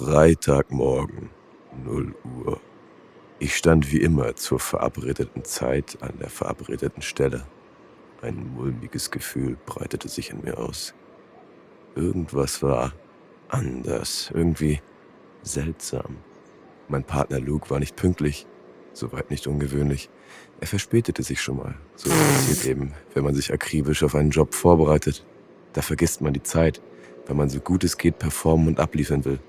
Freitagmorgen, 0 Uhr. Ich stand wie immer zur verabredeten Zeit an der verabredeten Stelle. Ein mulmiges Gefühl breitete sich in mir aus. Irgendwas war anders, irgendwie seltsam. Mein Partner Luke war nicht pünktlich, soweit nicht ungewöhnlich. Er verspätete sich schon mal. So passiert eben, wenn man sich akribisch auf einen Job vorbereitet. Da vergisst man die Zeit, wenn man so gut es geht performen und abliefern will.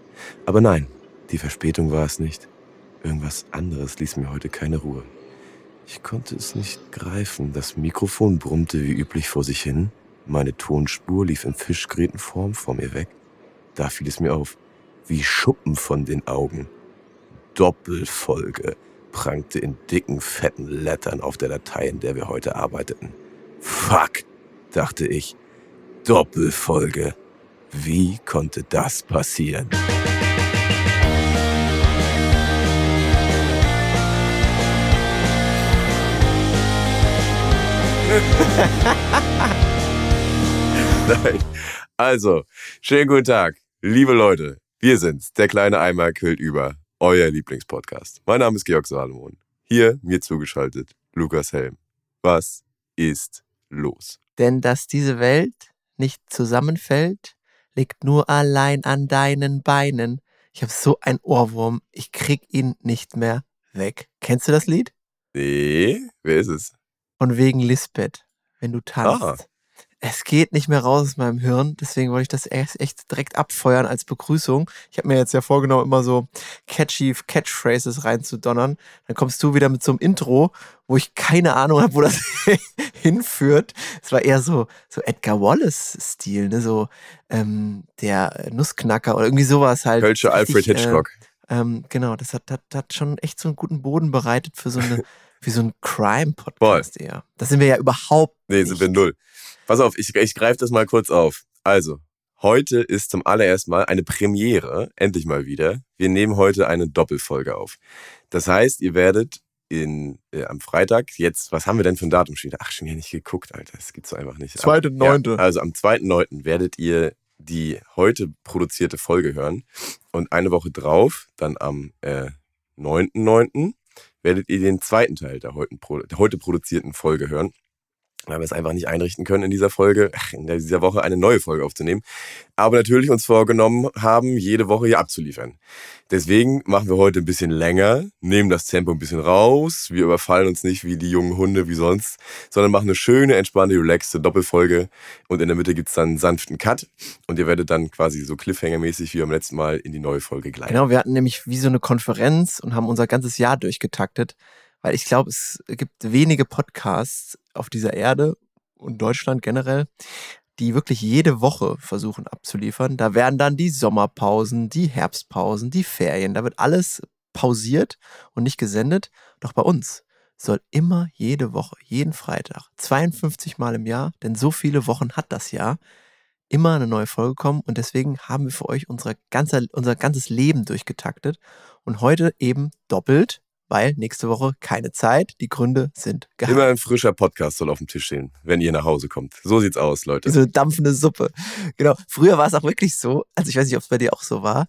Aber nein, die Verspätung war es nicht. Irgendwas anderes ließ mir heute keine Ruhe. Ich konnte es nicht greifen. Das Mikrofon brummte wie üblich vor sich hin. Meine Tonspur lief in Fischgrätenform vor mir weg. Da fiel es mir auf, wie Schuppen von den Augen. Doppelfolge prangte in dicken, fetten Lettern auf der Datei, in der wir heute arbeiteten. Fuck, dachte ich. Doppelfolge. Wie konnte das passieren? Nein. Also, schönen guten Tag, liebe Leute. Wir sind's, der kleine Eimer quillt über, euer Lieblingspodcast. Mein Name ist Georg Salomon. Hier mir zugeschaltet Lukas Helm. Was ist los? Denn dass diese Welt nicht zusammenfällt, liegt nur allein an deinen Beinen. Ich habe so einen Ohrwurm, ich krieg ihn nicht mehr weg. Kennst du das Lied? Nee, wer ist es? Von wegen Lisbeth, wenn du tanzt. Ah. Es geht nicht mehr raus aus meinem Hirn, deswegen wollte ich das echt, echt direkt abfeuern als Begrüßung. Ich habe mir jetzt ja vorgenommen, immer so catchy Catchphrases reinzudonnern. Dann kommst du wieder mit so einem Intro, wo ich keine Ahnung habe, wo das hinführt. Es war eher so, so Edgar Wallace-Stil, ne? so ähm, der Nussknacker oder irgendwie sowas halt. Kölsche Alfred äh, Hitchcock. ähm, genau, das hat, hat, hat schon echt so einen guten Boden bereitet für so eine, wie so ein Crime-Podcast eher. Das sind wir ja überhaupt Nee, nicht. sind wir null. Pass auf, ich, ich greife das mal kurz auf. Also, heute ist zum allerersten Mal eine Premiere, endlich mal wieder. Wir nehmen heute eine Doppelfolge auf. Das heißt, ihr werdet in, äh, am Freitag jetzt, was haben wir denn für ein Datum stehen? Ach, schon hier nicht geguckt, Alter. Das gibt's doch einfach nicht. Zweite, Am- neunte. Ja, also am 2.9. werdet ihr die heute produzierte Folge hören. Und eine Woche drauf, dann am äh, 9.9., werdet ihr den zweiten Teil der heute, der heute produzierten Folge hören weil wir es einfach nicht einrichten können in dieser Folge, in dieser Woche eine neue Folge aufzunehmen. Aber natürlich uns vorgenommen haben, jede Woche hier abzuliefern. Deswegen machen wir heute ein bisschen länger, nehmen das Tempo ein bisschen raus. Wir überfallen uns nicht wie die jungen Hunde wie sonst, sondern machen eine schöne, entspannte, relaxte Doppelfolge. Und in der Mitte gibt's dann einen sanften Cut. Und ihr werdet dann quasi so Cliffhanger-mäßig wie beim letzten Mal in die neue Folge gleiten. Genau, wir hatten nämlich wie so eine Konferenz und haben unser ganzes Jahr durchgetaktet, weil ich glaube, es gibt wenige Podcasts auf dieser Erde und Deutschland generell, die wirklich jede Woche versuchen abzuliefern. Da werden dann die Sommerpausen, die Herbstpausen, die Ferien, da wird alles pausiert und nicht gesendet. Doch bei uns soll immer jede Woche, jeden Freitag, 52 Mal im Jahr, denn so viele Wochen hat das Jahr, immer eine neue Folge kommen und deswegen haben wir für euch unsere ganze, unser ganzes Leben durchgetaktet und heute eben doppelt, weil nächste Woche keine Zeit. Die Gründe sind geheim. Immer ein frischer Podcast soll auf dem Tisch stehen, wenn ihr nach Hause kommt. So sieht's aus, Leute. So eine dampfende Suppe. Genau. Früher war es auch wirklich so, also ich weiß nicht, ob es bei dir auch so war.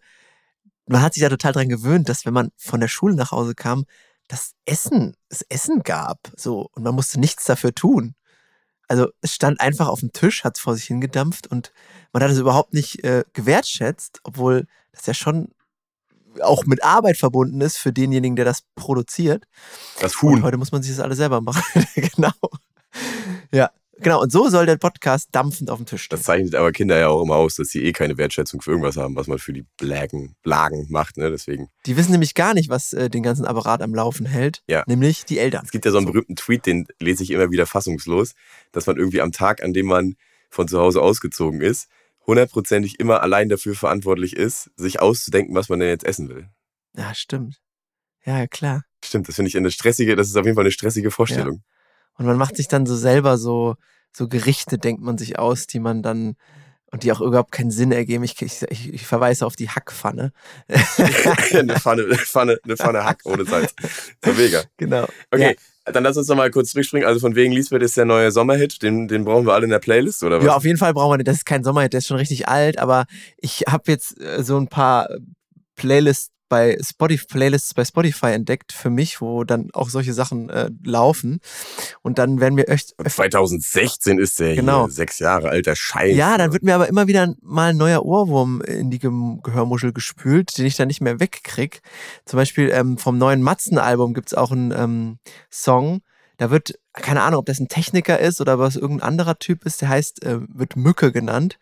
Man hat sich da total dran gewöhnt, dass wenn man von der Schule nach Hause kam, das Essen, es Essen gab. So, und man musste nichts dafür tun. Also es stand einfach auf dem Tisch, hat es vor sich hingedampft und man hat es überhaupt nicht äh, gewertschätzt, obwohl das ja schon auch mit Arbeit verbunden ist für denjenigen, der das produziert. Das Und Huhn. heute muss man sich das alles selber machen. genau. Ja, genau. Und so soll der Podcast dampfend auf dem Tisch stehen. Das zeichnet aber Kinder ja auch immer aus, dass sie eh keine Wertschätzung für irgendwas haben, was man für die Blagen, Blagen macht. Ne? Deswegen. Die wissen nämlich gar nicht, was äh, den ganzen Apparat am Laufen hält. Ja. Nämlich die Eltern. Es gibt ja so einen berühmten Tweet, den lese ich immer wieder fassungslos, dass man irgendwie am Tag, an dem man von zu Hause ausgezogen ist, hundertprozentig immer allein dafür verantwortlich ist, sich auszudenken, was man denn jetzt essen will. Ja, stimmt. Ja, ja, klar. Stimmt, das finde ich eine stressige, das ist auf jeden Fall eine stressige Vorstellung. Und man macht sich dann so selber so, so Gerichte, denkt man sich aus, die man dann und die auch überhaupt keinen Sinn ergeben. Ich, ich, ich, verweise auf die Hackpfanne. eine Pfanne, eine Pfanne, eine Pfanne Hack ohne Salz. So mega. genau. Okay, dann lass uns noch mal kurz zurückspringen. Also von wegen Lisbeth ist der neue Sommerhit, den, den brauchen wir alle in der Playlist, oder was? Ja, auf jeden Fall brauchen wir den. Das ist kein Sommerhit, der ist schon richtig alt, aber ich habe jetzt äh, so ein paar Playlist bei Spotify, Playlists bei Spotify entdeckt für mich, wo dann auch solche Sachen äh, laufen. Und dann werden wir echt. 2016 ist der Genau. hier, sechs Jahre alter Scheiß. Ja, dann wird mir aber immer wieder mal ein neuer Ohrwurm in die Gehörmuschel gespült, den ich dann nicht mehr wegkrieg. Zum Beispiel ähm, vom neuen Matzen-Album gibt's auch einen ähm, Song, da wird, keine Ahnung, ob das ein Techniker ist oder was irgendein anderer Typ ist, der heißt, äh, wird Mücke genannt.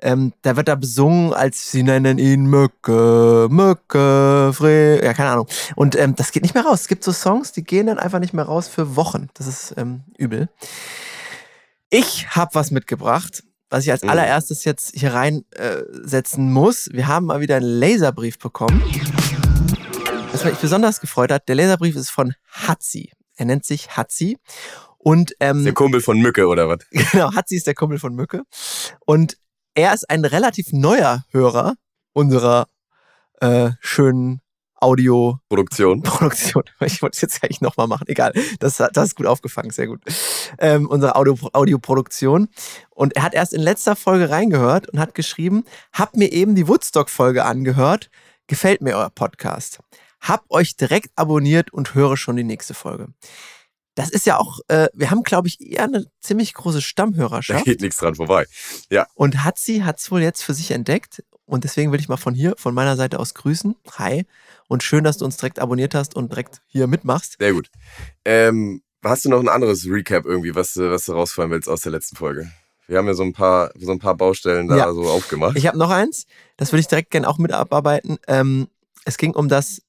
Ähm, da wird da besungen, als sie nennen ihn Mücke, Mücke, Fre, ja, keine Ahnung. Und ähm, das geht nicht mehr raus. Es gibt so Songs, die gehen dann einfach nicht mehr raus für Wochen. Das ist ähm, übel. Ich habe was mitgebracht, was ich als Mhm. allererstes jetzt hier reinsetzen äh, muss. Wir haben mal wieder einen Laserbrief bekommen. Was mich besonders gefreut hat, der Laserbrief ist von Hatzi. Er nennt sich Hatzi. Und ähm, Der Kumpel von Mücke oder was? Genau, Hatzi ist der Kumpel von Mücke. Und er ist ein relativ neuer Hörer unserer äh, schönen Audioproduktion. Produktion. Ich wollte es jetzt eigentlich nochmal machen. Egal, das, das ist gut aufgefangen, sehr gut. Ähm, unsere Audio, Audioproduktion. Und er hat erst in letzter Folge reingehört und hat geschrieben, hab mir eben die Woodstock-Folge angehört. Gefällt mir euer Podcast. Hab euch direkt abonniert und höre schon die nächste Folge. Das ist ja auch, äh, wir haben, glaube ich, eher eine ziemlich große Da Stammhörerschaft. geht nichts dran vorbei. Und Hatzi hat es wohl jetzt für sich entdeckt. Und deswegen will ich mal von hier, von meiner Seite aus grüßen. Hi. Und schön, dass du uns direkt abonniert hast und direkt hier mitmachst. Sehr gut. Ähm, hast du noch ein anderes Recap irgendwie, was, du- was du rausfallen willst aus der letzten Folge? Wir haben ja so ein paar, so ein paar Baustellen da Ja. so aufgemacht. Ich habe noch eins, das würde ich direkt gerne auch mit abarbeiten. Ähm, es ging um das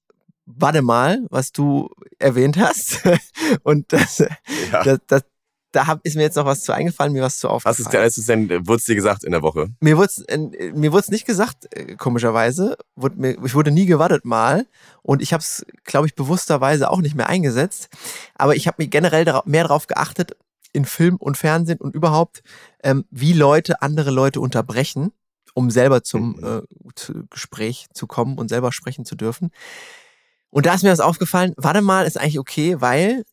Warte mal, was du erwähnt hast. Und das, ja. das, das, da hab, ist mir jetzt noch was zu eingefallen, mir was zu Hast du aufgefallen. es denn, wurde es dir gesagt in der Woche? Mir wurde es mir wurd's nicht gesagt, äh, komischerweise. Wurde mir, ich wurde nie gewartet mal. Und ich habe es, glaube ich, bewussterweise auch nicht mehr eingesetzt. Aber ich habe mich generell mehr darauf geachtet, in Film und Fernsehen und überhaupt, ähm, wie Leute andere Leute unterbrechen, um selber zum Mhm. äh, zu Gespräch zu kommen und selber sprechen zu dürfen. Und da ist mir das aufgefallen, warte mal, ist eigentlich okay, weil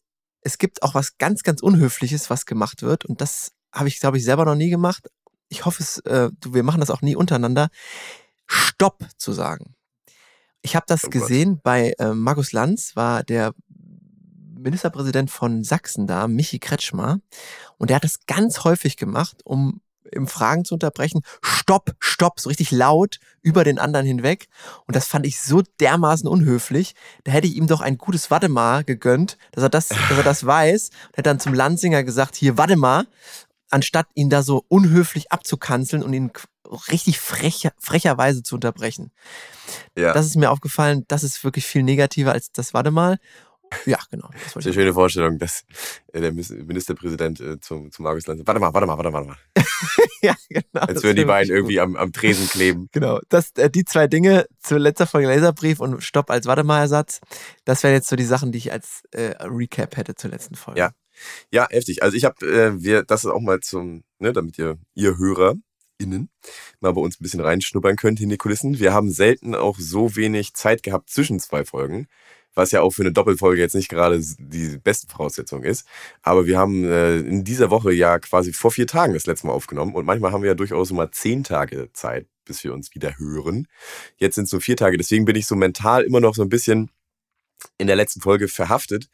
es gibt auch was ganz, ganz Unhöfliches, was gemacht wird. Und das habe ich, glaube ich, selber noch nie gemacht. Ich hoffe, es, äh, wir machen das auch nie untereinander. Stopp zu sagen. Ich habe das Oh gesehen bei äh, Markus Lanz, war der Ministerpräsident von Sachsen da, Michi Kretschmer. Und der hat das ganz häufig gemacht, um im Fragen zu unterbrechen. Stopp, stopp, so richtig laut über den anderen hinweg. Und das fand ich so dermaßen unhöflich. Da hätte ich ihm doch ein gutes Warte mal gegönnt, dass er das, dass er das weiß. Und hätte dann zum Landsinger gesagt, hier, warte mal, anstatt ihn da so unhöflich abzukanzeln und ihn richtig frecher, frecherweise zu unterbrechen. Ja. Das ist mir aufgefallen, das ist wirklich viel negativer als das Warte mal. Ja, genau. Das ist eine schöne Vorstellung, dass äh, der Ministerpräsident äh, zum, zum Markus Lanz. Warte mal, warte mal, warte mal, warte mal. ja, genau. Als würden die beiden irgendwie am, am Tresen kleben. Genau. Das, äh, die zwei Dinge zur letzter Folge Laserbrief und Stopp als Warte mal Ersatz, das wären jetzt so die Sachen, die ich als äh, Recap hätte zur letzten Folge. Ja. Ja, heftig. Also ich habe, äh, wir, das ist auch mal zum, ne, damit ihr, ihr HörerInnen mal bei uns ein bisschen reinschnuppern könnt in die Kulissen. Wir haben selten auch so wenig Zeit gehabt zwischen zwei Folgen, was ja auch für eine Doppelfolge jetzt nicht gerade die beste Voraussetzung ist. Aber wir haben äh, in dieser Woche ja quasi vor vier Tagen das letzte Mal aufgenommen und manchmal haben wir ja durchaus mal zehn Tage Zeit, bis wir uns wieder hören. Jetzt sind es nur vier Tage, deswegen bin ich so mental immer noch so ein bisschen in der letzten Folge verhaftet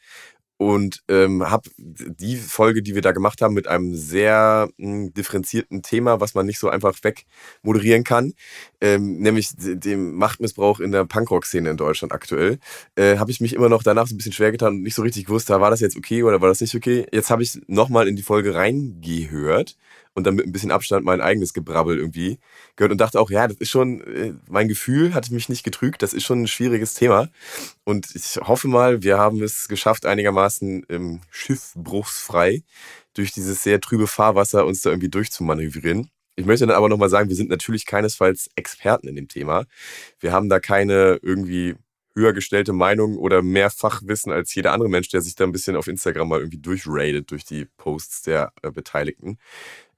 und ähm, habe die Folge, die wir da gemacht haben, mit einem sehr mh, differenzierten Thema, was man nicht so einfach wegmoderieren kann, ähm, nämlich dem Machtmissbrauch in der Punkrock-Szene in Deutschland aktuell, äh, habe ich mich immer noch danach so ein bisschen schwer getan und nicht so richtig gewusst, war das jetzt okay oder war das nicht okay. Jetzt habe ich nochmal in die Folge reingehört und dann mit ein bisschen Abstand mein eigenes Gebrabbel irgendwie gehört und dachte auch, ja, das ist schon, äh, mein Gefühl hat mich nicht getrügt, das ist schon ein schwieriges Thema. Und ich hoffe mal, wir haben es geschafft, einigermaßen ähm, schiffbruchsfrei durch dieses sehr trübe Fahrwasser uns da irgendwie durchzumanövrieren. Ich möchte dann aber nochmal sagen, wir sind natürlich keinesfalls Experten in dem Thema. Wir haben da keine irgendwie höher gestellte Meinung oder mehr Fachwissen als jeder andere Mensch, der sich da ein bisschen auf Instagram mal irgendwie durchradet durch die Posts der äh, Beteiligten.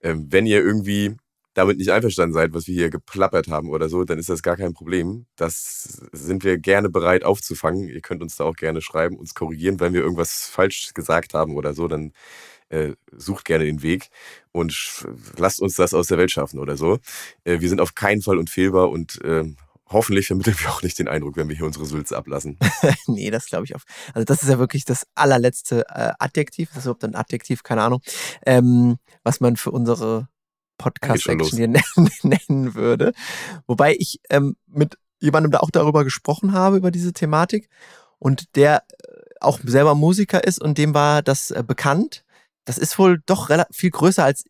Ähm, wenn ihr irgendwie damit nicht einverstanden seid, was wir hier geplappert haben oder so, dann ist das gar kein Problem. Das sind wir gerne bereit aufzufangen. Ihr könnt uns da auch gerne schreiben, uns korrigieren, wenn wir irgendwas falsch gesagt haben oder so, dann äh, sucht gerne den Weg und lasst uns das aus der Welt schaffen oder so. Äh, wir sind auf keinen Fall unfehlbar und äh, hoffentlich vermitteln wir auch nicht den Eindruck, wenn wir hier unsere Sülze ablassen. nee, das glaube ich auch. Also das ist ja wirklich das allerletzte äh, Adjektiv, das ist überhaupt ein Adjektiv, keine Ahnung, ähm, was man für unsere Podcast-Action hier nennen, würde. Wobei ich ähm, mit jemandem da auch darüber gesprochen habe, über diese Thematik und der äh, auch selber Musiker ist und dem war das äh, bekannt. Das ist wohl doch viel größer als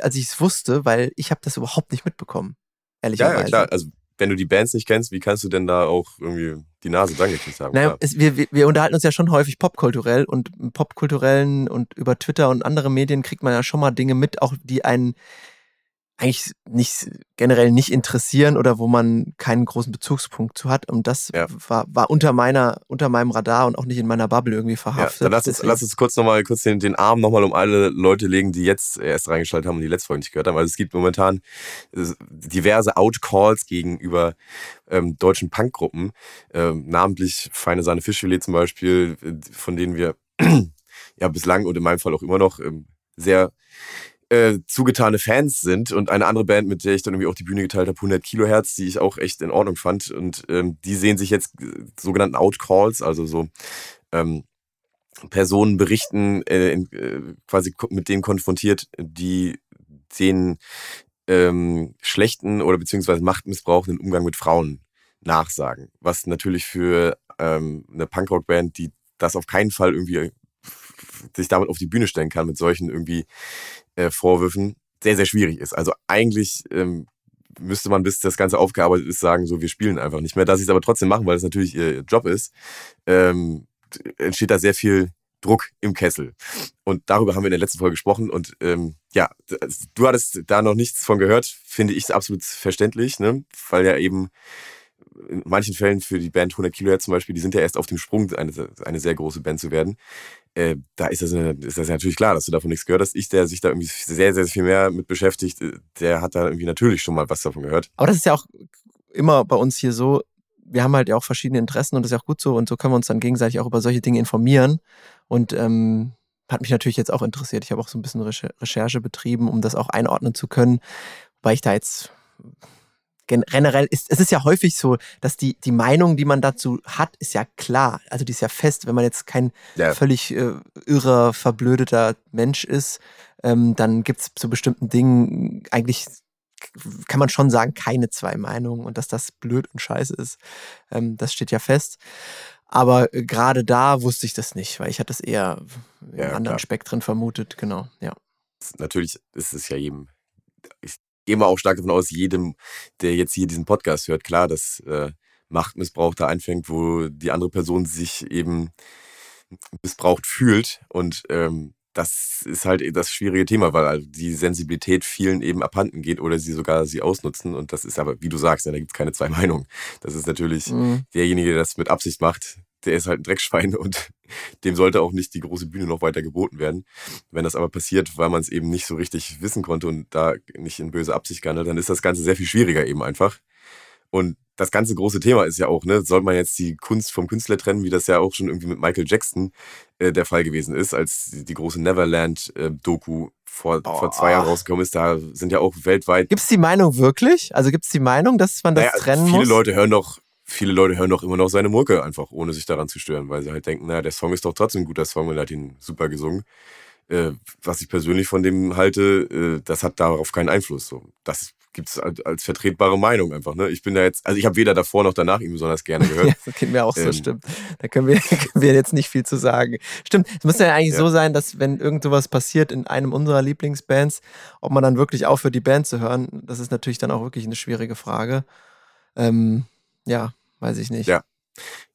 als ich es wusste, weil ich habe das überhaupt nicht mitbekommen. Ehrlicherweise. Ja, ja, klar. Also wenn du die Bands nicht kennst, wie kannst du denn da auch irgendwie die Nase dran gekriegt haben? Naja, es, wir, wir, unterhalten uns ja schon häufig popkulturell und popkulturellen und über Twitter und andere Medien kriegt man ja schon mal Dinge mit, auch die einen eigentlich nicht generell nicht interessieren oder wo man keinen großen Bezugspunkt zu hat. Und das ja. war, war unter meiner, unter meinem Radar und auch nicht in meiner Bubble irgendwie verhaftet. Ja, dann lass uns, lass uns kurz nochmal kurz den, den Arm nochmal um alle Leute legen, die jetzt erst reingeschaltet haben und die letzte Folge nicht gehört haben. Also es gibt momentan diverse Outcalls gegenüber ähm, deutschen Punkgruppen, ähm, namentlich Feine Sahne Fischfilet zum Beispiel, von denen wir ja bislang und in meinem Fall auch immer noch ähm, sehr äh, zugetane Fans sind und eine andere Band, mit der ich dann irgendwie auch die Bühne geteilt habe, 100 Kilohertz, die ich auch echt in Ordnung fand und ähm, die sehen sich jetzt äh, sogenannten Outcalls, also so ähm, Personen berichten, äh, in, äh, quasi mit denen konfrontiert, die den ähm, schlechten oder beziehungsweise machtmissbrauchenden Umgang mit Frauen nachsagen. Was natürlich für ähm, eine Punkrock-Band, die das auf keinen Fall irgendwie sich damit auf die Bühne stellen kann mit solchen irgendwie äh, Vorwürfen, sehr, sehr schwierig ist. Also eigentlich ähm, müsste man, bis das Ganze aufgearbeitet ist, sagen, so, wir spielen einfach nicht mehr. Dass sie es aber trotzdem machen, weil es natürlich ihr Job ist, ähm, entsteht da sehr viel Druck im Kessel. Und darüber haben wir in der letzten Folge gesprochen. Und ähm, ja, du hattest da noch nichts von gehört, finde ich absolut verständlich, ne? weil ja eben in manchen Fällen für die Band 100 Kilohertz zum Beispiel, die sind ja erst auf dem Sprung, eine, eine sehr große Band zu werden. Äh, da ist das, ist das natürlich klar, dass du davon nichts gehört hast. Ich, der sich da irgendwie sehr, sehr viel mehr mit beschäftigt, äh, der hat da irgendwie natürlich schon mal was davon gehört. Aber das ist ja auch immer bei uns hier so, wir haben halt ja auch verschiedene Interessen und das ist ja auch gut so und so können wir uns dann gegenseitig auch über solche Dinge informieren und ähm, hat mich natürlich jetzt auch interessiert. Ich habe auch so ein bisschen Recherche betrieben, um das auch einordnen zu können, weil ich da jetzt generell ist es ist ja häufig so, dass die, die Meinung, die man dazu hat, ist ja klar. Also die ist ja fest. Wenn man jetzt kein ja. völlig äh, irrer, verblödeter Mensch ist, ähm, dann gibt es zu bestimmten Dingen eigentlich kann man schon sagen, keine zwei Meinungen und dass das blöd und scheiße ist, ähm, das steht ja fest. Aber äh, gerade da wusste ich das nicht, weil ich hatte es eher ja, in anderen klar. Spektren vermutet, genau, ja. Natürlich ist es ja jedem, ich gehe mal auch stark davon aus, jedem, der jetzt hier diesen Podcast hört, klar, dass äh, Machtmissbrauch da einfängt, wo die andere Person sich eben missbraucht fühlt. Und ähm, das ist halt das schwierige Thema, weil halt die Sensibilität vielen eben abhanden geht oder sie sogar sie ausnutzen. Und das ist aber, wie du sagst, ja, da gibt es keine zwei Meinungen. Das ist natürlich mhm. derjenige, der das mit Absicht macht, der ist halt ein Dreckschwein und dem sollte auch nicht die große Bühne noch weiter geboten werden. Wenn das aber passiert, weil man es eben nicht so richtig wissen konnte und da nicht in böse Absicht gehandelt, dann ist das Ganze sehr viel schwieriger eben einfach. Und das ganze große Thema ist ja auch, ne, soll man jetzt die Kunst vom Künstler trennen, wie das ja auch schon irgendwie mit Michael Jackson äh, der Fall gewesen ist, als die große Neverland-Doku äh, vor, vor zwei Jahren rausgekommen ist. Da sind ja auch weltweit. Gibt es die Meinung wirklich? Also gibt es die Meinung, dass man das naja, trennen viele muss? Viele Leute hören doch viele Leute hören doch immer noch seine Mucke einfach, ohne sich daran zu stören, weil sie halt denken, naja, der Song ist doch trotzdem ein guter Song und er hat ihn super gesungen. Äh, was ich persönlich von dem halte, äh, das hat darauf keinen Einfluss. So. Das gibt es als, als, vertretbare Meinung einfach. Ne? Ich bin da jetzt, also ich habe weder davor noch danach ihn besonders gerne gehört. ja, das geht mir auch ähm, so, stimmt. Da können wir, können wir jetzt nicht viel zu sagen. Stimmt, es muss ja eigentlich ja. so sein, dass wenn irgend sowas passiert in einem unserer Lieblingsbands, ob man dann wirklich aufhört, die Band zu hören, das ist natürlich dann auch wirklich eine schwierige Frage. Ähm, ja, weiß ich nicht. Ja.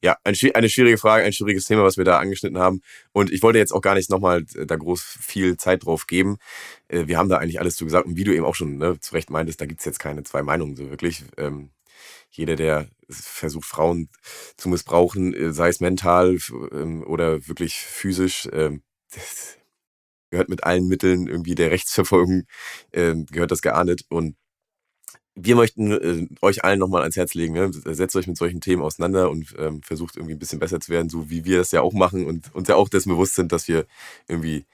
Ja, eine schwierige Frage, ein schwieriges Thema, was wir da angeschnitten haben. Und ich wollte jetzt auch gar nicht nochmal da groß viel Zeit drauf geben. Äh, wir haben da eigentlich alles zu gesagt. Und wie du eben auch schon ne, zu Recht meintest, da gibt es jetzt keine zwei Meinungen so wirklich. Ähm, jeder, der versucht, Frauen zu missbrauchen, äh, sei es mental ähm, oder wirklich physisch, ähm, gehört mit allen Mitteln irgendwie der Rechtsverfolgung, ähm, gehört das geahndet. Und wir möchten äh, euch allen nochmal ans Herz legen. Ne? Setzt euch mit solchen Themen auseinander und ähm, versucht irgendwie ein bisschen besser zu werden, so wie wir das ja auch machen und uns ja auch dessen bewusst sind, dass wir irgendwie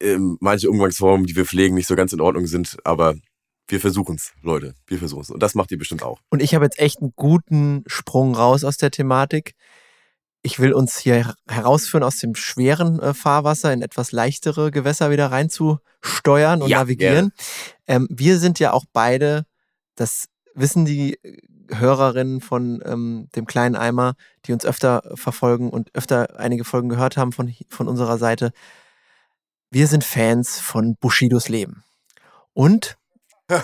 ähm, manche Umgangsformen, die wir pflegen, nicht so ganz in Ordnung sind. Aber wir versuchen's, Leute. Wir versuchen's. Und das macht ihr bestimmt auch. Und ich habe jetzt echt einen guten Sprung raus aus der Thematik. Ich will uns hier herausführen aus dem schweren äh, Fahrwasser in etwas leichtere Gewässer wieder reinzusteuern und Ja, navigieren. Ähm, wir sind ja auch beide, das wissen die äh, Hörerinnen von ähm, dem kleinen Eimer, die uns öfter verfolgen und öfter einige Folgen gehört haben von, von unserer Seite. Wir sind Fans von Bushidos Leben. Und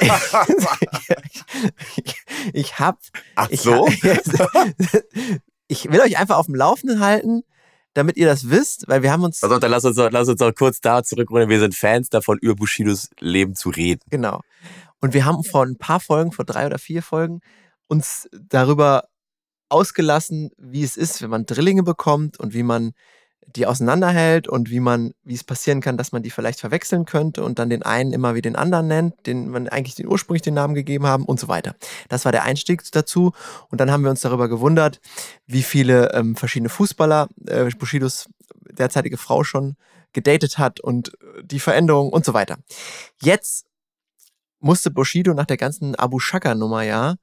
ich, ich habe Ach ich, so? ich will euch einfach auf dem Laufenden halten, damit ihr das wisst, weil wir haben uns Also dann lass uns, lass uns doch kurz da zurückrudern. Wir sind Fans davon, über Bushidos Leben zu reden. genau. Und wir haben vor ein paar Folgen, vor drei oder vier Folgen, uns darüber ausgelassen, wie es ist, wenn man Drillinge bekommt und wie man die auseinanderhält und wie man, wie es passieren kann, dass man die vielleicht verwechseln könnte und dann den einen immer wie den anderen nennt, den man eigentlich den ursprünglich den Namen gegeben haben und so weiter. Das war der Einstieg dazu und dann haben wir uns darüber gewundert, wie viele ähm, verschiedene Fußballer äh, Bushidos derzeitige Frau schon gedatet hat und äh, die Veränderungen und so weiter. Jetzt musste Bushido nach der ganzen Abu Shaka-Nummer ja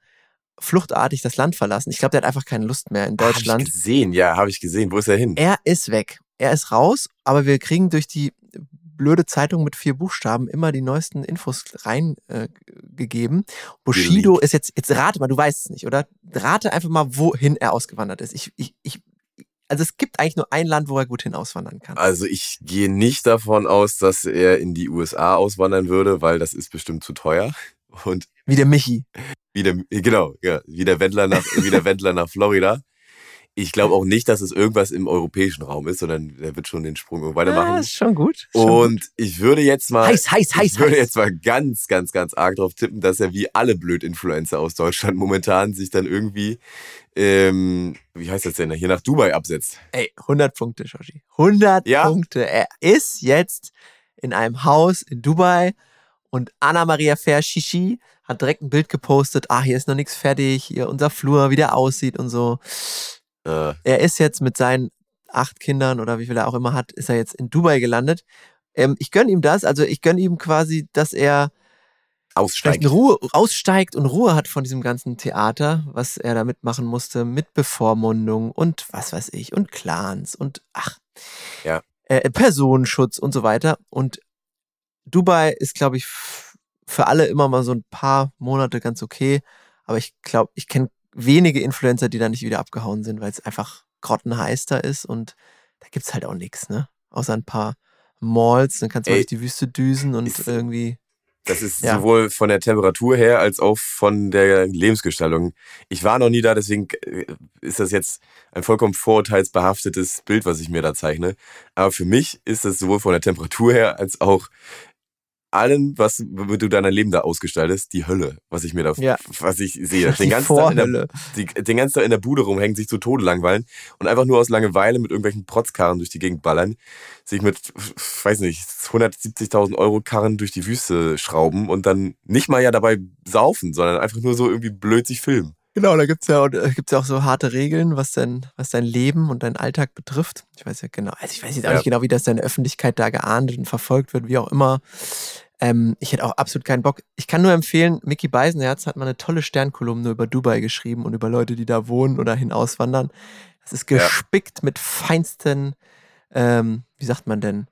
fluchtartig das Land verlassen. Ich glaube, der hat einfach keine Lust mehr in Deutschland. ich gesehen, ja, habe ich gesehen. Wo ist er hin? Er ist weg. Er ist raus, aber wir kriegen durch die blöde Zeitung mit vier Buchstaben immer die neuesten Infos reingegeben. Äh. Bushido ist jetzt, jetzt rate mal, du weißt es nicht, oder? Rate einfach mal, wohin er ausgewandert ist. Ich, ich, ich, also es gibt eigentlich nur ein Land, wo er gut hin auswandern kann. Also ich gehe nicht davon aus, dass er in die USA auswandern würde, weil das ist bestimmt zu teuer. Und Wie der Michi. wie der, genau, ja, wie der Wendler nach, wie der Wendler nach Florida. Ich glaube auch nicht, dass es irgendwas im europäischen Raum ist, sondern er wird schon den Sprung Ah, weitermachen. ist schon gut. Ist schon gut. Und ich würde jetzt mal, heiß, heiß, heiß, ich würde heiß. jetzt mal ganz, ganz, ganz arg drauf tippen, dass er wie alle Blöd-Influencer aus Deutschland momentan sich dann irgendwie, ähm, wie heißt das denn, hier nach Dubai absetzt. Ey, 100 Punkte, Shoshi. 100 Ja? Punkte. Er ist jetzt in einem Haus in Dubai und Anna-Maria Fair-Shishi hat direkt ein Bild gepostet. Ah, hier ist noch nichts fertig. Hier unser Flur, wie der aussieht und so. Äh, Er ist jetzt mit seinen acht Kindern oder wie viel er auch immer hat, ist er jetzt in Dubai gelandet. Ähm, ich gönne ihm das. Also ich gönne ihm quasi, dass er aussteigt. Ruhe aussteigt und Ruhe hat von diesem ganzen Theater, was er da mitmachen musste, mit Bevormundung und was weiß ich und Clans und ach, Ja. äh, Personenschutz und so weiter. Und Dubai ist, glaube ich, für alle immer mal so ein paar Monate ganz okay. Aber ich glaube, ich kenne wenige Influencer, die da nicht wieder abgehauen sind, weil es einfach grottenheiß da ist und da gibt's halt auch nichts, ne? Außer ein paar Malls, dann kannst du Ey, durch die Wüste düsen und irgendwie. Das ist Ja. sowohl von der Temperatur her als auch von der Lebensgestaltung. Ich war noch nie da, deswegen äh, ist das jetzt ein vollkommen vorurteilsbehaftetes Bild, was ich mir da zeichne. Aber für mich ist das sowohl von der Temperatur her als auch allem, was du dein Leben da ausgestaltest, die Hölle, was ich mir da, Ja. was ich sehe. Den ganzen, Tag in der, die, den ganzen Tag in der Bude rumhängen, sich zu Tode langweilen und einfach nur aus Langeweile mit irgendwelchen Protzkarren durch die Gegend ballern, sich mit, weiß nicht, 170.000 Euro Karren durch die Wüste schrauben und dann nicht mal ja dabei saufen, sondern einfach nur so irgendwie blöd sich filmen. Genau, da gibt's ja, äh, gibt's ja auch so harte Regeln, was dein, was dein Leben und dein Alltag betrifft. Ich weiß ja genau, also ich weiß jetzt auch Ja. nicht genau, wie das in der Öffentlichkeit da geahndet und verfolgt wird, wie auch immer. Ähm, ich hätte auch absolut keinen Bock. Ich kann nur empfehlen, Mickey Beisenherz hat mal eine tolle Sternkolumne über Dubai geschrieben und über Leute, die da wohnen oder hinauswandern. Das ist Ja. gespickt mit feinsten, ähm, wie sagt man denn?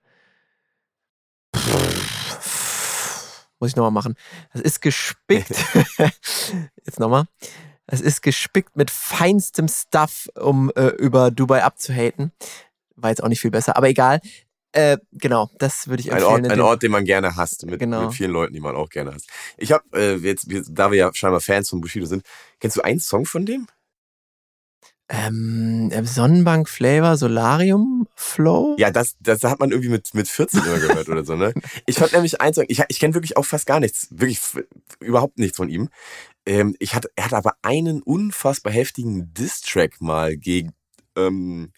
Muss ich nochmal machen. Das ist gespickt. Jetzt nochmal. Es ist gespickt mit feinstem Stuff, um äh, über Dubai abzuhaten. War jetzt auch nicht viel besser, aber egal. Äh, genau, das würde ich Ein empfehlen. Ort, in ein Ort, den man gerne hasst, mit, Genau. mit vielen Leuten, die man auch gerne hasst. Ich habe äh, jetzt, da wir ja scheinbar Fans von Bushido sind, kennst du einen Song von dem? Ähm, äh, Sonnenbank Flavor Solarium Flow? Ja, das, das hat man irgendwie mit, mit 14 immer gehört oder so, ne? Ich fand nämlich eins, ich, ich kenne wirklich auch fast gar nichts, wirklich überhaupt nichts von ihm. Ähm, ich hatte, er hat aber einen unfassbar heftigen Diss-Track mal gegen, ähm,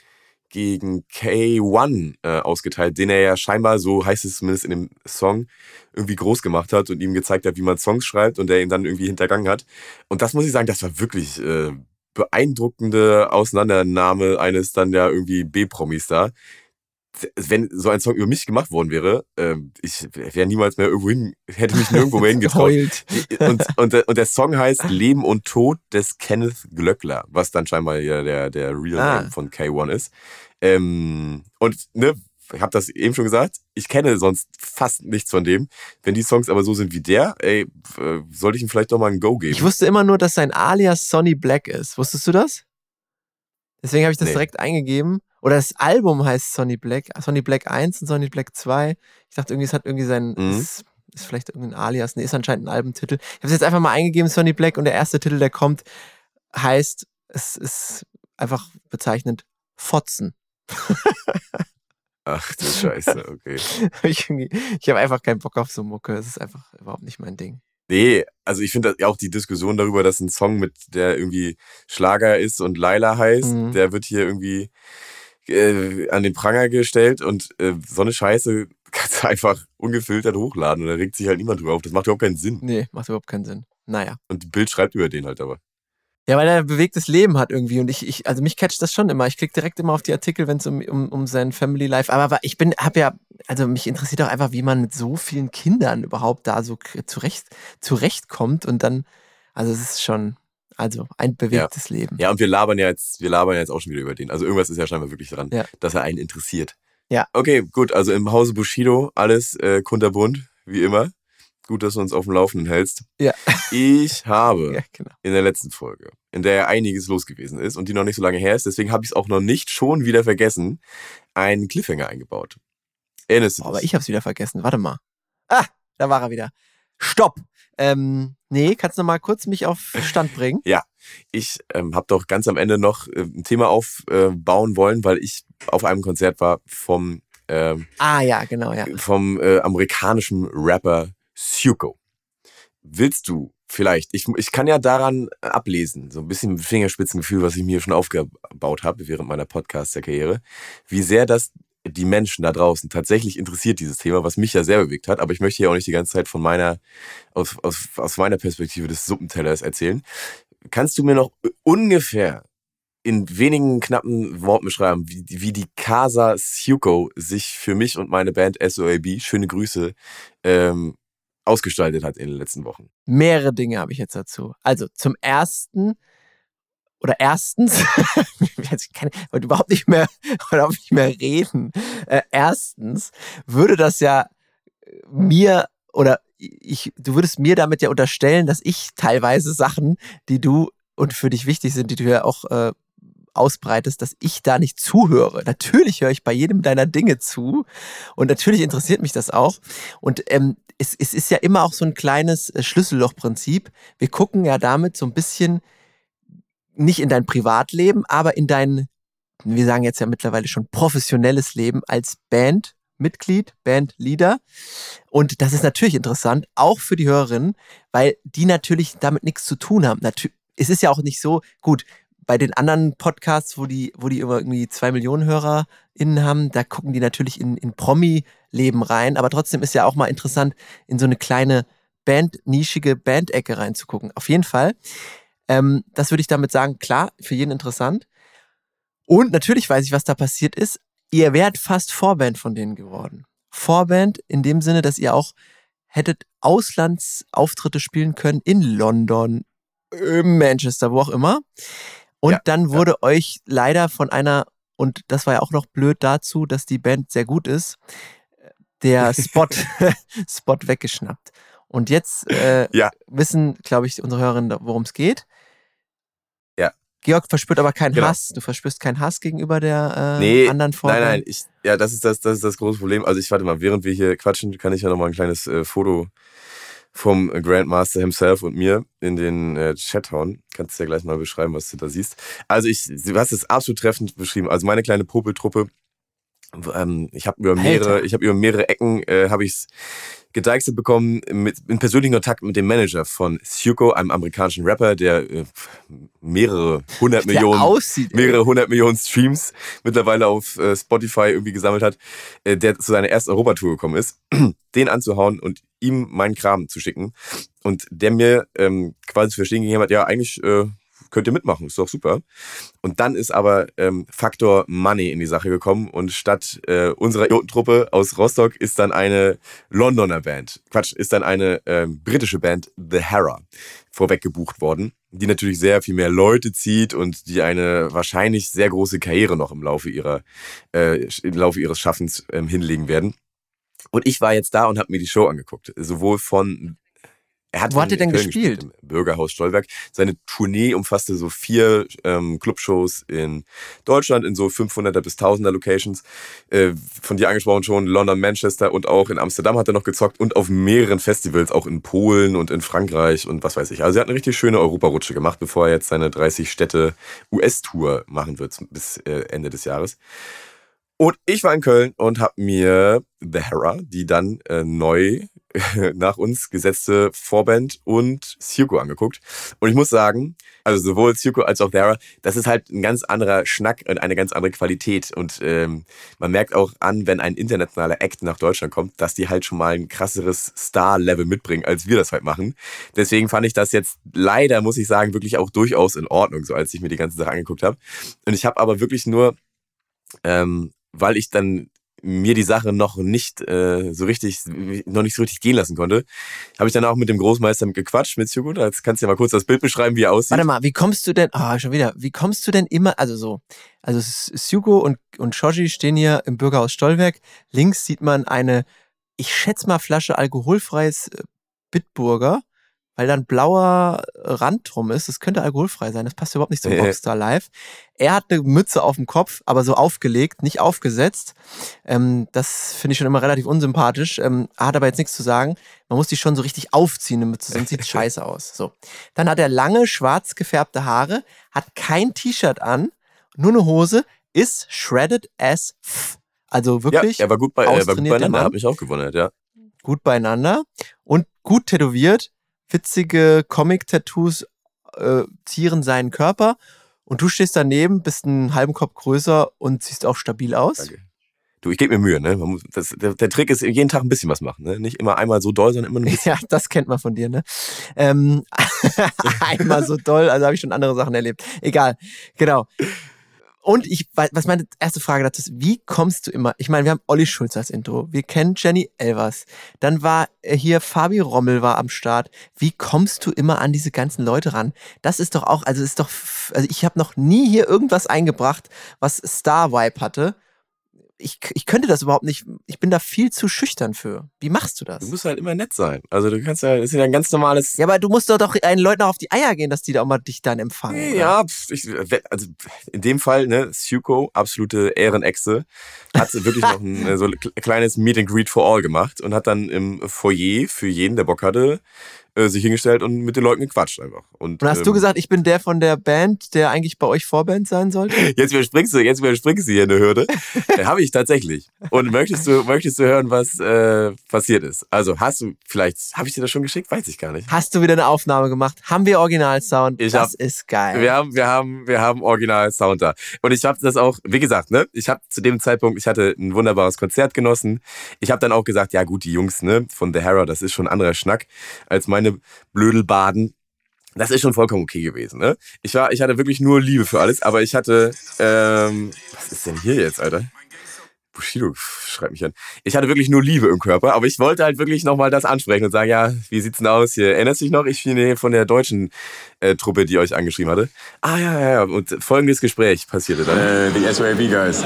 gegen K1 äh, ausgeteilt, den er ja scheinbar, so heißt es zumindest in dem Song, irgendwie groß gemacht hat und ihm gezeigt hat, wie man Songs schreibt und der ihn dann irgendwie hintergangen hat. Und das muss ich sagen, das war wirklich äh, beeindruckende Auseinandernahme eines dann ja irgendwie B-Promis da. Wenn so ein Song über mich gemacht worden wäre, ähm, ich wäre niemals mehr irgendwo hin, hätte mich nirgendwo mehr hingetraut. und, und, und der Song heißt Leben und Tod des Kenneth Glöckler, was dann scheinbar ja der, der Real ah. Name von K1 ist. Ähm, und ne, ich habe das eben schon gesagt, ich kenne sonst fast nichts von dem. Wenn die Songs aber so sind wie der, ey, sollte ich ihm vielleicht doch mal ein Go geben. Ich wusste immer nur, dass sein Alias Sonny Black ist. Wusstest du das? Deswegen habe ich das nee. direkt eingegeben. Oder das Album heißt Sonny Black, Sonny Black 1 und Sonny Black 2. Ich dachte irgendwie, es hat irgendwie sein, mhm. ist, ist, vielleicht irgendein Alias, nee, ist anscheinend ein Albumtitel. Ich habe es jetzt einfach mal eingegeben, Sonny Black, und der erste Titel, der kommt, heißt, es ist einfach bezeichnend Fotzen. Ach du Scheiße, okay. ich ich habe einfach keinen Bock auf so Mucke. Es ist einfach überhaupt nicht mein Ding. Nee, also ich finde auch die Diskussion darüber, dass ein Song mit der irgendwie Schlager ist und Laila heißt, mhm. der wird hier irgendwie äh, an den Pranger gestellt und äh, so eine Scheiße kannst du einfach ungefiltert hochladen und da regt sich halt niemand drüber auf. Das macht überhaupt keinen Sinn. Nee, macht überhaupt keinen Sinn. Naja. Und Bild schreibt über den halt aber. Ja, weil er ein bewegtes Leben hat irgendwie und ich, ich also mich catcht das schon immer. Ich klicke direkt immer auf die Artikel, wenn es um, um, um sein Family Life, aber ich bin, habe ja, also mich interessiert auch einfach, wie man mit so vielen Kindern überhaupt da so zurecht, zurechtkommt und dann, also es ist schon, also ein bewegtes ja. Leben. Ja, und wir labern ja jetzt, wir labern jetzt auch schon wieder über den. Also irgendwas ist ja scheinbar wirklich dran, ja. dass er einen interessiert. Ja. Okay, gut, also im Hause Bushido alles äh, kunterbunt, wie immer. Gut, dass du uns auf dem Laufenden hältst. Ja. Ich habe ja, genau. in der letzten Folge, in der ja einiges los gewesen ist und die noch nicht so lange her ist, deswegen habe ich es auch noch nicht schon wieder vergessen, einen Cliffhanger eingebaut. Erinnerst du oh, Aber ich habe es wieder vergessen. Warte mal. Ah, da war er wieder. Stopp. Ähm, nee, kannst du noch mal kurz mich auf Stand bringen? ja, ich ähm, habe doch ganz am Ende noch äh, ein Thema aufbauen äh, wollen, weil ich auf einem Konzert war vom ähm, ah ja, genau ja vom äh, amerikanischen Rapper Suko. Willst du vielleicht, ich, ich kann ja daran ablesen, so ein bisschen Fingerspitzengefühl, was ich mir schon aufgebaut habe während meiner Podcast-Karriere, wie sehr das die Menschen da draußen tatsächlich interessiert, dieses Thema, was mich ja sehr bewegt hat. Aber ich möchte ja auch nicht die ganze Zeit von meiner, aus, aus, aus meiner Perspektive des Suppentellers erzählen. Kannst du mir noch ungefähr in wenigen knappen Worten beschreiben, wie, wie die Casa Suko sich für mich und meine Band SOAB, schöne Grüße, ähm, ausgestaltet hat in den letzten Wochen? Mehrere Dinge habe ich jetzt dazu. Also zum ersten oder erstens, ich kann heute überhaupt nicht mehr, überhaupt nicht mehr reden. Äh, erstens würde das ja mir oder ich, du würdest mir damit ja unterstellen, dass ich teilweise Sachen, die du und für dich wichtig sind, die du ja auch äh, ausbreitest, dass ich da nicht zuhöre. Natürlich höre ich bei jedem deiner Dinge zu und natürlich interessiert mich das auch. Und ähm, es, es ist ja immer auch so ein kleines äh, Schlüssellochprinzip. Wir gucken ja damit so ein bisschen nicht in dein Privatleben, aber in dein, wir sagen jetzt ja mittlerweile schon professionelles Leben als Bandmitglied, Bandleader. Und das ist natürlich interessant, auch für die Hörerinnen, weil die natürlich damit nichts zu tun haben. Es ist ja auch nicht so, gut, bei den anderen Podcasts, wo die, wo die irgendwie zwei Millionen HörerInnen haben, da gucken die natürlich in, in Promi-Leben rein, aber trotzdem ist ja auch mal interessant, in so eine kleine Band, nischige Bandecke reinzugucken. Auf jeden Fall. Ähm, das würde ich damit sagen, klar, für jeden interessant. Und natürlich weiß ich, was da passiert ist. Ihr wärt fast Vorband von denen geworden. Vorband in dem Sinne, dass ihr auch hättet Auslandsauftritte spielen können in London, Manchester, wo auch immer. Und ja, dann wurde ja. euch leider von einer, und das war ja auch noch blöd dazu, dass die Band sehr gut ist, der Spot, Spot weggeschnappt. Und jetzt äh, ja. wissen, glaube ich, unsere Hörerinnen, worum es geht. Georg verspürt aber keinen genau. Hass. Du verspürst keinen Hass gegenüber der äh, nee, anderen Form. Nein, nein, ich, ja, das ist das, das ist das große Problem. Also ich warte mal, während wir hier quatschen, kann ich ja nochmal ein kleines äh, Foto vom Grandmaster himself und mir in den äh, Chat hauen. Kannst du ja gleich mal beschreiben, was du da siehst. Also ich, du hast es absolut treffend beschrieben. Also meine kleine Popeltruppe, ähm, ich habe über mehrere, ich habe über mehrere Ecken äh, habe ich es gedeichselt bekommen mit, in persönlichen Kontakt mit dem Manager von Suko, einem amerikanischen Rapper, der äh, mehrere hundert Millionen, aussieht, mehrere hundert Millionen Streams mittlerweile auf äh, Spotify irgendwie gesammelt hat, äh, der zu seiner ersten Europatour gekommen ist, den anzuhauen und ihm meinen Kram zu schicken. Und der mir ähm, quasi zu verstehen gegeben hat, ja eigentlich äh, könnt ihr mitmachen, ist doch super. Und dann ist aber ähm, Faktor Money in die Sache gekommen und statt äh, unserer Truppe aus Rostock ist dann eine Londoner Band, Quatsch, ist dann eine äh, britische Band, The Hera, vorweg gebucht worden, die natürlich sehr viel mehr Leute zieht und die eine wahrscheinlich sehr große Karriere noch im Laufe ihrer äh, im Laufe ihres Schaffens ähm, hinlegen werden. Und ich war jetzt da und habe mir die Show angeguckt, sowohl von er hat Wo hat er denn Köln gespielt? Im Bürgerhaus Stolberg. Seine Tournee umfasste so vier ähm, Clubshows in Deutschland, in so 500er bis 1000er Locations. Äh, von dir angesprochen schon, London, Manchester und auch in Amsterdam hat er noch gezockt und auf mehreren Festivals, auch in Polen und in Frankreich und was weiß ich. Also er hat eine richtig schöne Europarutsche gemacht, bevor er jetzt seine 30 Städte US-Tour machen wird bis äh, Ende des Jahres. Und ich war in Köln und habe mir The Hera, die dann äh, neu nach uns gesetzte Vorband und Syuko angeguckt. Und ich muss sagen, also sowohl Syuko als auch Hera, das ist halt ein ganz anderer Schnack und eine ganz andere Qualität. Und ähm, man merkt auch an, wenn ein internationaler Act nach Deutschland kommt, dass die halt schon mal ein krasseres Star-Level mitbringen, als wir das halt machen. Deswegen fand ich das jetzt leider, muss ich sagen, wirklich auch durchaus in Ordnung, so als ich mir die ganze Sache angeguckt habe. Und ich habe aber wirklich nur ähm, weil ich dann mir die Sache noch nicht äh, so richtig, noch nicht so richtig gehen lassen konnte, habe ich dann auch mit dem Großmeister gequatscht, mit Hugo. Jetzt kannst du ja mal kurz das Bild beschreiben, wie er aussieht. Warte mal, wie kommst du denn, ah, schon wieder, wie kommst du denn immer, also so, also Hugo und, und Shoji stehen hier im Bürgerhaus Stollwerk. Links sieht man eine, ich schätze mal, Flasche alkoholfreies äh, Bitburger weil da ein blauer Rand drum ist. Das könnte alkoholfrei sein. Das passt überhaupt nicht zum Rockstar Live. Er hat eine Mütze auf dem Kopf, aber so aufgelegt, nicht aufgesetzt. Ähm, das finde ich schon immer relativ unsympathisch. Ähm, hat aber jetzt nichts zu sagen. Man muss die schon so richtig aufziehen, eine Mütze, sonst sieht scheiße aus. So. Dann hat er lange, schwarz gefärbte Haare, hat kein T-Shirt an, nur eine Hose, ist shredded as f. Also wirklich. Ja, er war gut, bei, er war gut beieinander, hat mich auch gewundert, ja. Gut beieinander und gut tätowiert witzige Comic-Tattoos äh, zieren seinen Körper und du stehst daneben, bist einen halben Kopf größer und siehst auch stabil aus. Danke. Du, ich gebe mir Mühe, ne? Muss, das, der, der, Trick ist, jeden Tag ein bisschen was machen, ne? Nicht immer einmal so doll, sondern immer ein bisschen. Ja, das kennt man von dir, ne? Ähm, einmal so doll, also habe ich schon andere Sachen erlebt. Egal, genau. Und ich, was meine erste Frage dazu ist, wie kommst du immer? Ich meine, wir haben Olli Schulz als Intro, wir kennen Jenny Elvers, dann war äh, hier Fabi Rommel war am Start. Wie kommst du immer an diese ganzen Leute ran? Das ist doch auch, also ist doch, also ich habe noch nie hier irgendwas eingebracht, was Star Vibe hatte ich, ich könnte das überhaupt nicht. Ich bin da viel zu schüchtern für. Wie machst du das? Du musst halt immer nett sein. Also du kannst ja, das ist ja ein ganz normales. Ja, aber du musst doch, doch einen Leuten auch auf die Eier gehen, dass die da auch mal dich dann empfangen. Ja, ich, also in dem Fall, ne, Suko, absolute Ehrenechse, hat wirklich noch ein so kleines Meet and Greet for All gemacht und hat dann im Foyer für jeden, der Bock hatte, äh, sich hingestellt und mit den Leuten gequatscht einfach. Und, und hast ähm, du gesagt, ich bin der von der Band, der eigentlich bei euch Vorband sein sollte? Jetzt überspringst du, jetzt überspringst du hier eine Hürde. äh, Habe ich tatsächlich. Und möchtest du, möchtest du hören, was äh, passiert ist? Also hast du vielleicht, habe ich dir das schon geschickt? Weiß ich gar nicht. Hast du wieder eine Aufnahme gemacht? Haben wir Originalsound? Ich das hab, ist geil. Wir haben, wir haben, wir haben Originalsound da. Und ich habe das auch, wie gesagt, ne, ich habe zu dem Zeitpunkt, ich hatte ein wunderbares Konzert genossen. Ich habe dann auch gesagt, ja gut, die Jungs, ne, von The Hera, das ist schon ein anderer Schnack als meine meine Blödelbaden. Das ist schon vollkommen okay gewesen. Ne? Ich, war, ich hatte wirklich nur Liebe für alles, aber ich hatte. Ähm, was ist denn hier jetzt, Alter? Bushido schreibt mich an. Ich hatte wirklich nur Liebe im Körper, aber ich wollte halt wirklich nochmal das ansprechen und sagen, ja, wie sieht's denn aus hier? Erinnerst du dich noch? Ich bin von der deutschen äh, Truppe, die euch angeschrieben hatte. Ah, ja, ja, ja. Und folgendes Gespräch passierte dann. Uh, the SYB guys.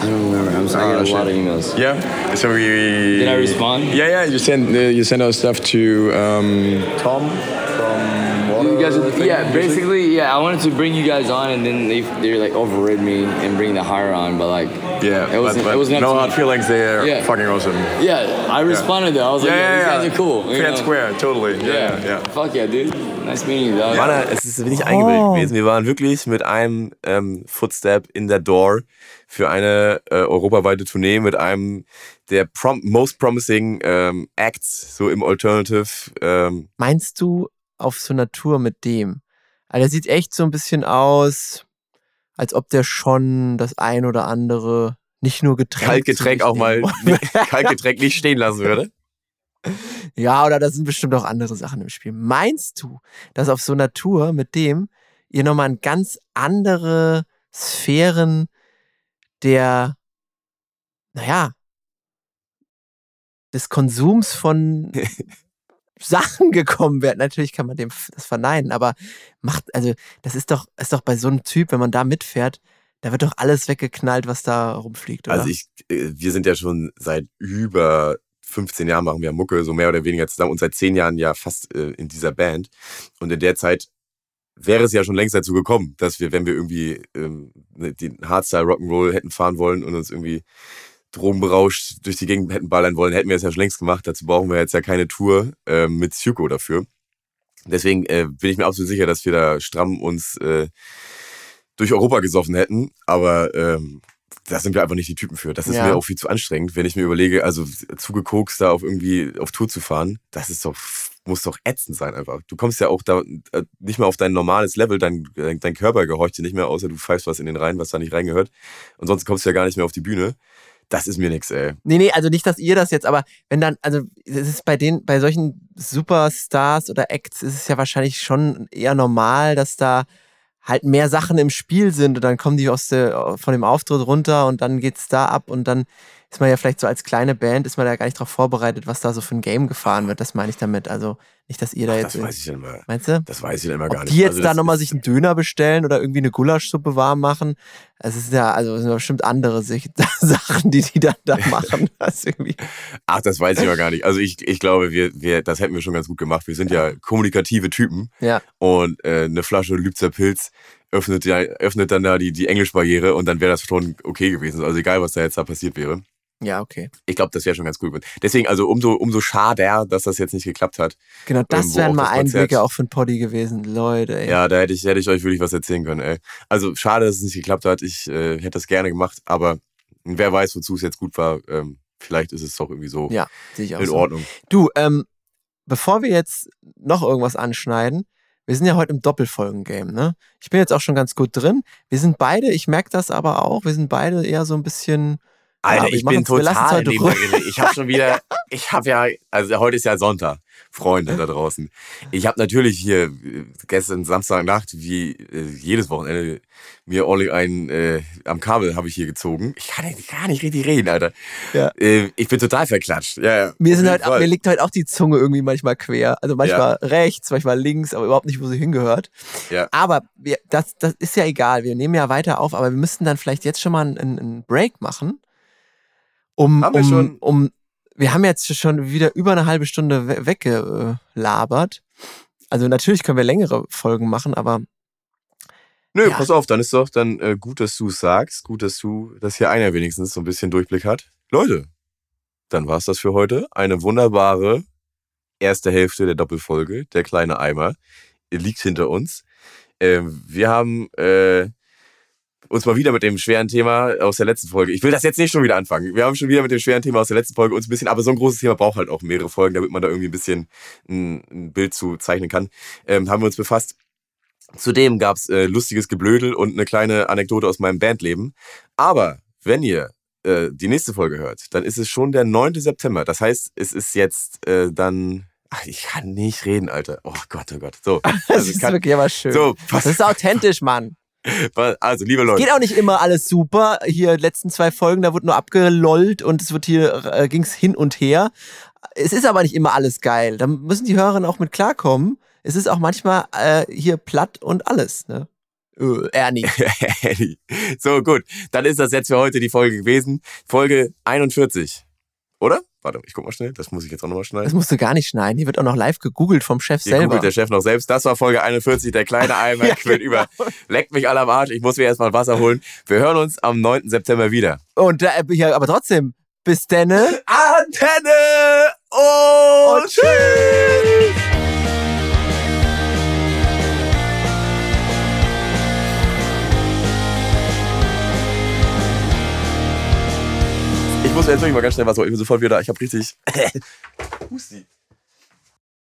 I don't remember. I'm sorry. I get a lot of emails. Yeah. So we. Did I respond? Yeah, yeah. You sent uh, you sent our stuff to um, Tom from. You guys are the yeah, basically, yeah. I wanted to bring you guys on, and then they they like overrid me and bring the hire on, but like yeah, it was it was no hard feelings. They're yeah. fucking awesome. Yeah, I responded yeah. though. I was like, yeah, yeah, yeah these guys are cool. Fair square, totally. Yeah, yeah, yeah. Fuck yeah, dude. Nice meeting you, dog. Mann, es ist wenig eingebildet oh. gewesen. Wir waren wirklich mit einem ähm, Footstep in der Door für eine äh, europaweite Tournee mit einem der prom most promising ähm, Acts so im Alternative. Ähm. Meinst du auf so einer Tour mit dem? Also der sieht echt so ein bisschen aus, als ob der schon das ein oder andere nicht nur Getränk Kaltgetränk auch mal Kaltgetränk nicht stehen lassen würde. Ja, oder da sind bestimmt auch andere Sachen im Spiel. Meinst du, dass auf so einer Tour mit dem ihr nochmal in ganz andere Sphären der, naja, des Konsums von Sachen gekommen wärt. Natürlich kann man dem das verneinen, aber macht, also das ist doch, ist doch bei so einem Typ, wenn man da mitfährt, da wird doch alles weggeknallt, was da rumfliegt, oder? Also ich, äh, wir sind ja schon seit über 15 Jahren machen wir Mucke, so mehr oder weniger zusammen und seit 10 Jahren ja fast äh, in dieser Band. Und in der Zeit wäre es ja schon längst dazu gekommen, dass wir, wenn wir irgendwie ähm, ne, den Hardstyle Rock'n'Roll hätten fahren wollen und uns irgendwie drogenberauscht durch die Gegend hätten ballern wollen, hätten wir es ja schon längst gemacht. Dazu brauchen wir jetzt ja keine Tour äh, mit Syuko dafür. Deswegen äh, bin ich mir absolut sicher, dass wir da stramm uns äh, durch Europa gesoffen hätten. Aber ähm, da sind wir einfach nicht die Typen für. Das ist Ja. mir auch viel zu anstrengend, wenn ich mir überlege, also zugekokst da auf irgendwie auf Tour zu fahren. Das ist doch, muss doch ätzend sein einfach. Du kommst ja auch da äh, nicht mehr auf dein normales Level, dein, dein, dein Körper gehorcht dir nicht mehr, außer du pfeifst was in den Rein, was da nicht reingehört. Und sonst kommst du ja gar nicht mehr auf die Bühne. Das ist mir nix, ey. Nee, nee, also nicht, dass ihr das jetzt, aber wenn dann, also es ist bei den, bei solchen Superstars oder Acts ist es ja wahrscheinlich schon eher normal, dass da halt mehr Sachen im Spiel sind und dann kommen die aus der, von dem Auftritt runter und dann geht's da ab und dann ist man ja vielleicht so als kleine Band, ist man da gar nicht drauf vorbereitet, was da so für ein Game gefahren wird. Das meine ich damit. Also nicht, dass ihr da Ach, jetzt. das weiß ich dann mal. Meinst du? Das weiß ich dann immer gar Ob nicht. die jetzt Also da nochmal sich einen Döner bestellen oder irgendwie eine Gulaschsuppe warm machen. Es ist ja, also es sind bestimmt andere Sachen, die die dann da machen. Das Ach, das weiß ich aber gar nicht. Also ich, ich glaube, wir, wir, das hätten wir schon ganz gut gemacht. Wir sind ja kommunikative Typen ja. und äh, eine Flasche Lübzer Pilz öffnet, ja, öffnet dann da die, die Englischbarriere und dann wäre das schon okay gewesen. Also egal, was da jetzt da passiert wäre. Ja, okay. Ich glaube, das wäre schon ganz cool gewesen. Deswegen, also umso, umso schade, dass das jetzt nicht geklappt hat. Genau, das Ähm, wären mal das Konzert- Einblicke auch für ein Poddy gewesen. Leute, ey. Ja, da hätte ich, hätte ich euch wirklich was erzählen können, ey. Also schade, dass es nicht geklappt hat. Ich äh, hätte das gerne gemacht, aber wer weiß, wozu es jetzt gut war. Ähm, vielleicht ist es doch irgendwie so Ja, sehe ich auch in so. Ordnung. Du, ähm, bevor wir jetzt noch irgendwas anschneiden, wir sind ja heute im Doppelfolgen-Game, ne? Ich bin jetzt auch schon ganz gut drin. Wir sind beide, ich merke das aber auch, wir sind beide eher so ein bisschen. Alter, Ja, wir ich bin total neben der. Ich habe schon wieder, ich habe ja, also heute ist ja Sonntag, Freunde da draußen. Ich habe natürlich hier äh, gestern Samstagnacht, wie äh, jedes Wochenende, mir ordentlich einen äh, am Kabel habe ich hier gezogen. Ich kann ja gar nicht richtig reden, Alter. Ja. Äh, ich bin total verklatscht. Ja, ja, Mir, sind halt, mir liegt heute auch die Zunge irgendwie manchmal quer. Also manchmal rechts, manchmal links, aber überhaupt nicht, wo sie hingehört. Ja. Aber wir, das, das ist ja egal. Wir nehmen ja weiter auf, aber wir müssten dann vielleicht jetzt schon mal einen, einen Break machen. Um, Haben wir um, schon. um, wir haben jetzt schon wieder über eine halbe Stunde we weggelabert. Also natürlich können wir längere Folgen machen, aber Nö, Ja. pass auf, dann ist doch dann äh, gut, dass du es sagst. Gut, dass du, dass hier einer wenigstens so ein bisschen Durchblick hat. Leute, dann war's das für heute. Eine wunderbare erste Hälfte der Doppelfolge, der kleine Eimer, liegt hinter uns. Ähm, wir haben äh, uns mal wieder mit dem schweren Thema aus der letzten Folge. Ich will das jetzt nicht schon wieder anfangen. Wir haben schon wieder mit dem schweren Thema aus der letzten Folge uns ein bisschen, aber so ein großes Thema braucht halt auch mehrere Folgen, damit man da irgendwie ein bisschen ein, ein Bild zu zeichnen kann. Ähm, haben wir uns befasst. Zudem gab's äh, lustiges Geblödel und eine kleine Anekdote aus meinem Bandleben. Aber wenn ihr äh, die nächste Folge hört, dann ist es schon der 9. September. Das heißt, es ist jetzt äh, dann. Ach, ich kann nicht reden, Alter. Oh Gott, oh Gott. So, das also, ist kann, wirklich aber schön. so Das ist authentisch, Mann. Also liebe Leute. Geht auch nicht immer alles super. Hier letzten zwei Folgen, da wurde nur abgelollt und es wird hier äh, ging's hin und her. Es ist aber nicht immer alles geil. Da müssen die Hörerinnen auch mit klarkommen. Es ist auch manchmal äh, hier platt und alles. Ne? Äh, Ernie. so, gut. Dann ist das jetzt für heute die Folge gewesen. Folge 41. Oder? Warte, ich guck mal schnell. Das muss ich jetzt auch nochmal Das schneiden. musst du gar nicht schneiden. Hier wird auch noch live gegoogelt vom Chef Hier selber. googelt der Chef noch selbst. Das war Folge 41, der kleine Eimer Ja, quillt über. Leckt mich alle am Arsch. Ich muss mir erstmal Wasser holen. Wir hören uns am 9. September wieder. Und äh, ja, aber trotzdem, bis denne. Antenne und, Und tschüss. Ich muss jetzt wirklich mal ganz schnell was holen. Ich bin sofort wieder da. Ich habe richtig. Husti.